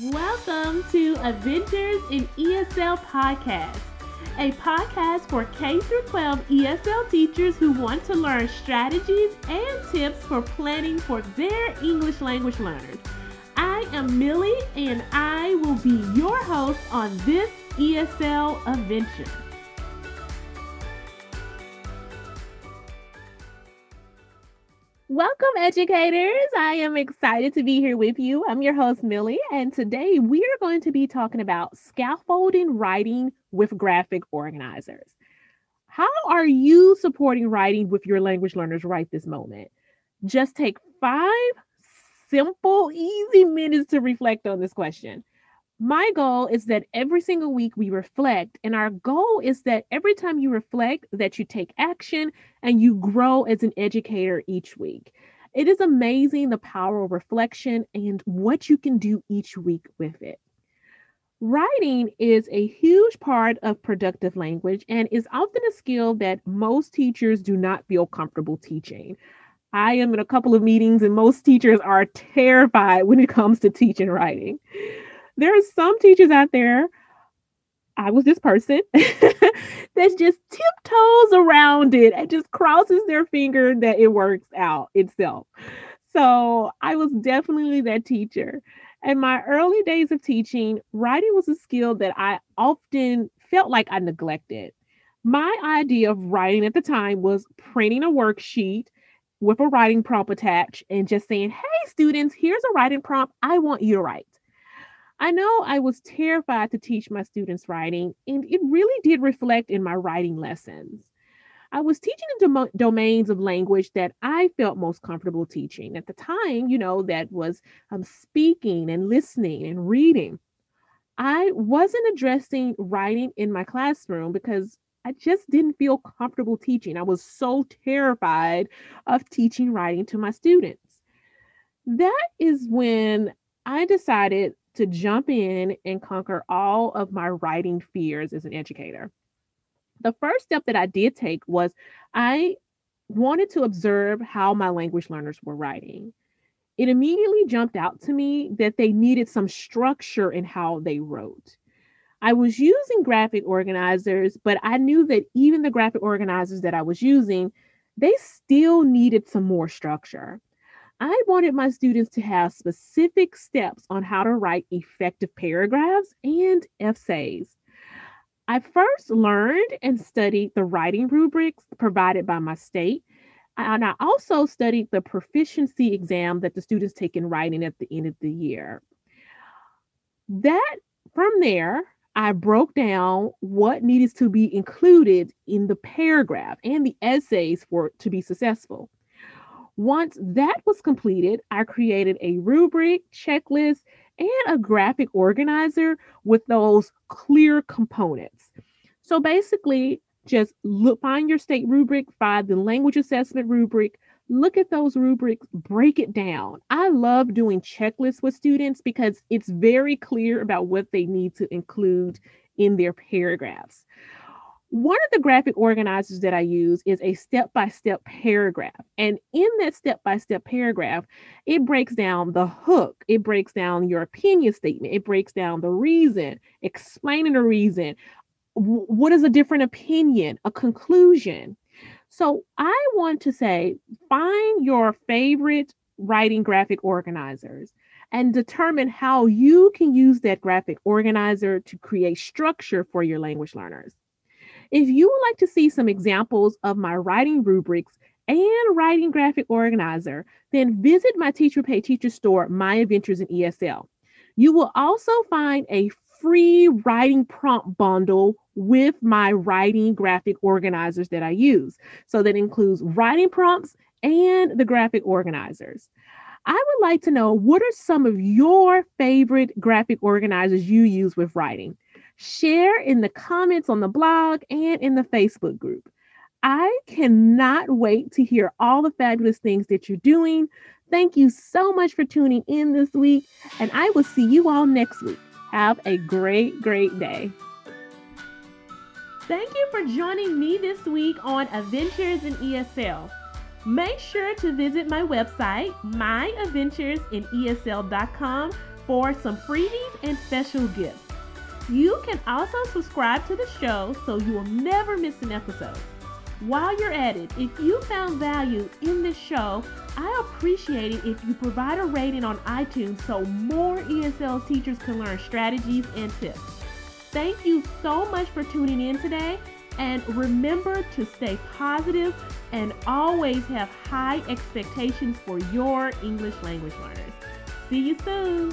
Welcome to Adventures in ESL Podcast, a podcast for K 12 ESL teachers who want to learn strategies and tips for planning for their English language learners. I am Millie and I will be your host on this ESL adventure. Welcome, educators. I am excited to be here with you. I'm your host, Millie, and today we are going to be talking about scaffolding writing with graphic organizers. How are you supporting writing with your language learners right this moment? Just take five simple, easy minutes to reflect on this question my goal is that every single week we reflect and our goal is that every time you reflect that you take action and you grow as an educator each week. It is amazing the power of reflection and what you can do each week with it. Writing is a huge part of productive language and is often a skill that most teachers do not feel comfortable teaching. I am in a couple of meetings, and most teachers are terrified when it comes to teaching writing there are some teachers out there I was this person that just tiptoes around it and just crosses their finger that it works out itself. So I was definitely that teacher. In my early days of teaching, writing was a skill that I often felt like I neglected. My idea of writing at the time was printing a worksheet with a writing prompt attached and just saying, Hey, students, here's a writing prompt I want you to write. I know I was terrified to teach my students writing, and it really did reflect in my writing lessons. I was teaching in dom- domains of language that I felt most comfortable teaching. At the time, you know, that was um, speaking and listening and reading. I wasn't addressing writing in my classroom because I just didn't feel comfortable teaching. I was so terrified of teaching writing to my students. That is when I decided to jump in and conquer all of my writing fears as an educator. The first step that I did take was I wanted to observe how my language learners were writing. It immediately jumped out to me that they needed some structure in how they wrote. I was using graphic organizers, but I knew that even the graphic organizers that I was using, they still needed some more structure. I wanted my students to have specific steps on how to write effective paragraphs and essays. I first learned and studied the writing rubrics provided by my state. And I also studied the proficiency exam that the students take in writing at the end of the year. That from there, I broke down what needed to be included in the paragraph and the essays for to be successful. Once that was completed, I created a rubric, checklist, and a graphic organizer with those clear components. So basically, just look find your state rubric, find the language assessment rubric, look at those rubrics, break it down. I love doing checklists with students because it's very clear about what they need to include in their paragraphs. One of the graphic organizers that I use is a step by step paragraph. And in that step by step paragraph, it breaks down the hook, it breaks down your opinion statement, it breaks down the reason, explaining the reason. What is a different opinion, a conclusion? So I want to say find your favorite writing graphic organizers and determine how you can use that graphic organizer to create structure for your language learners. If you would like to see some examples of my writing rubrics and writing graphic organizer, then visit my Teacher Pay Teacher store, My Adventures in ESL. You will also find a free writing prompt bundle with my writing graphic organizers that I use. So that includes writing prompts and the graphic organizers. I would like to know what are some of your favorite graphic organizers you use with writing? Share in the comments on the blog and in the Facebook group. I cannot wait to hear all the fabulous things that you're doing. Thank you so much for tuning in this week, and I will see you all next week. Have a great, great day. Thank you for joining me this week on Adventures in ESL. Make sure to visit my website, myadventuresinesl.com, for some freebies and special gifts. You can also subscribe to the show so you will never miss an episode. While you're at it, if you found value in this show, I appreciate it if you provide a rating on iTunes so more ESL teachers can learn strategies and tips. Thank you so much for tuning in today, and remember to stay positive and always have high expectations for your English language learners. See you soon.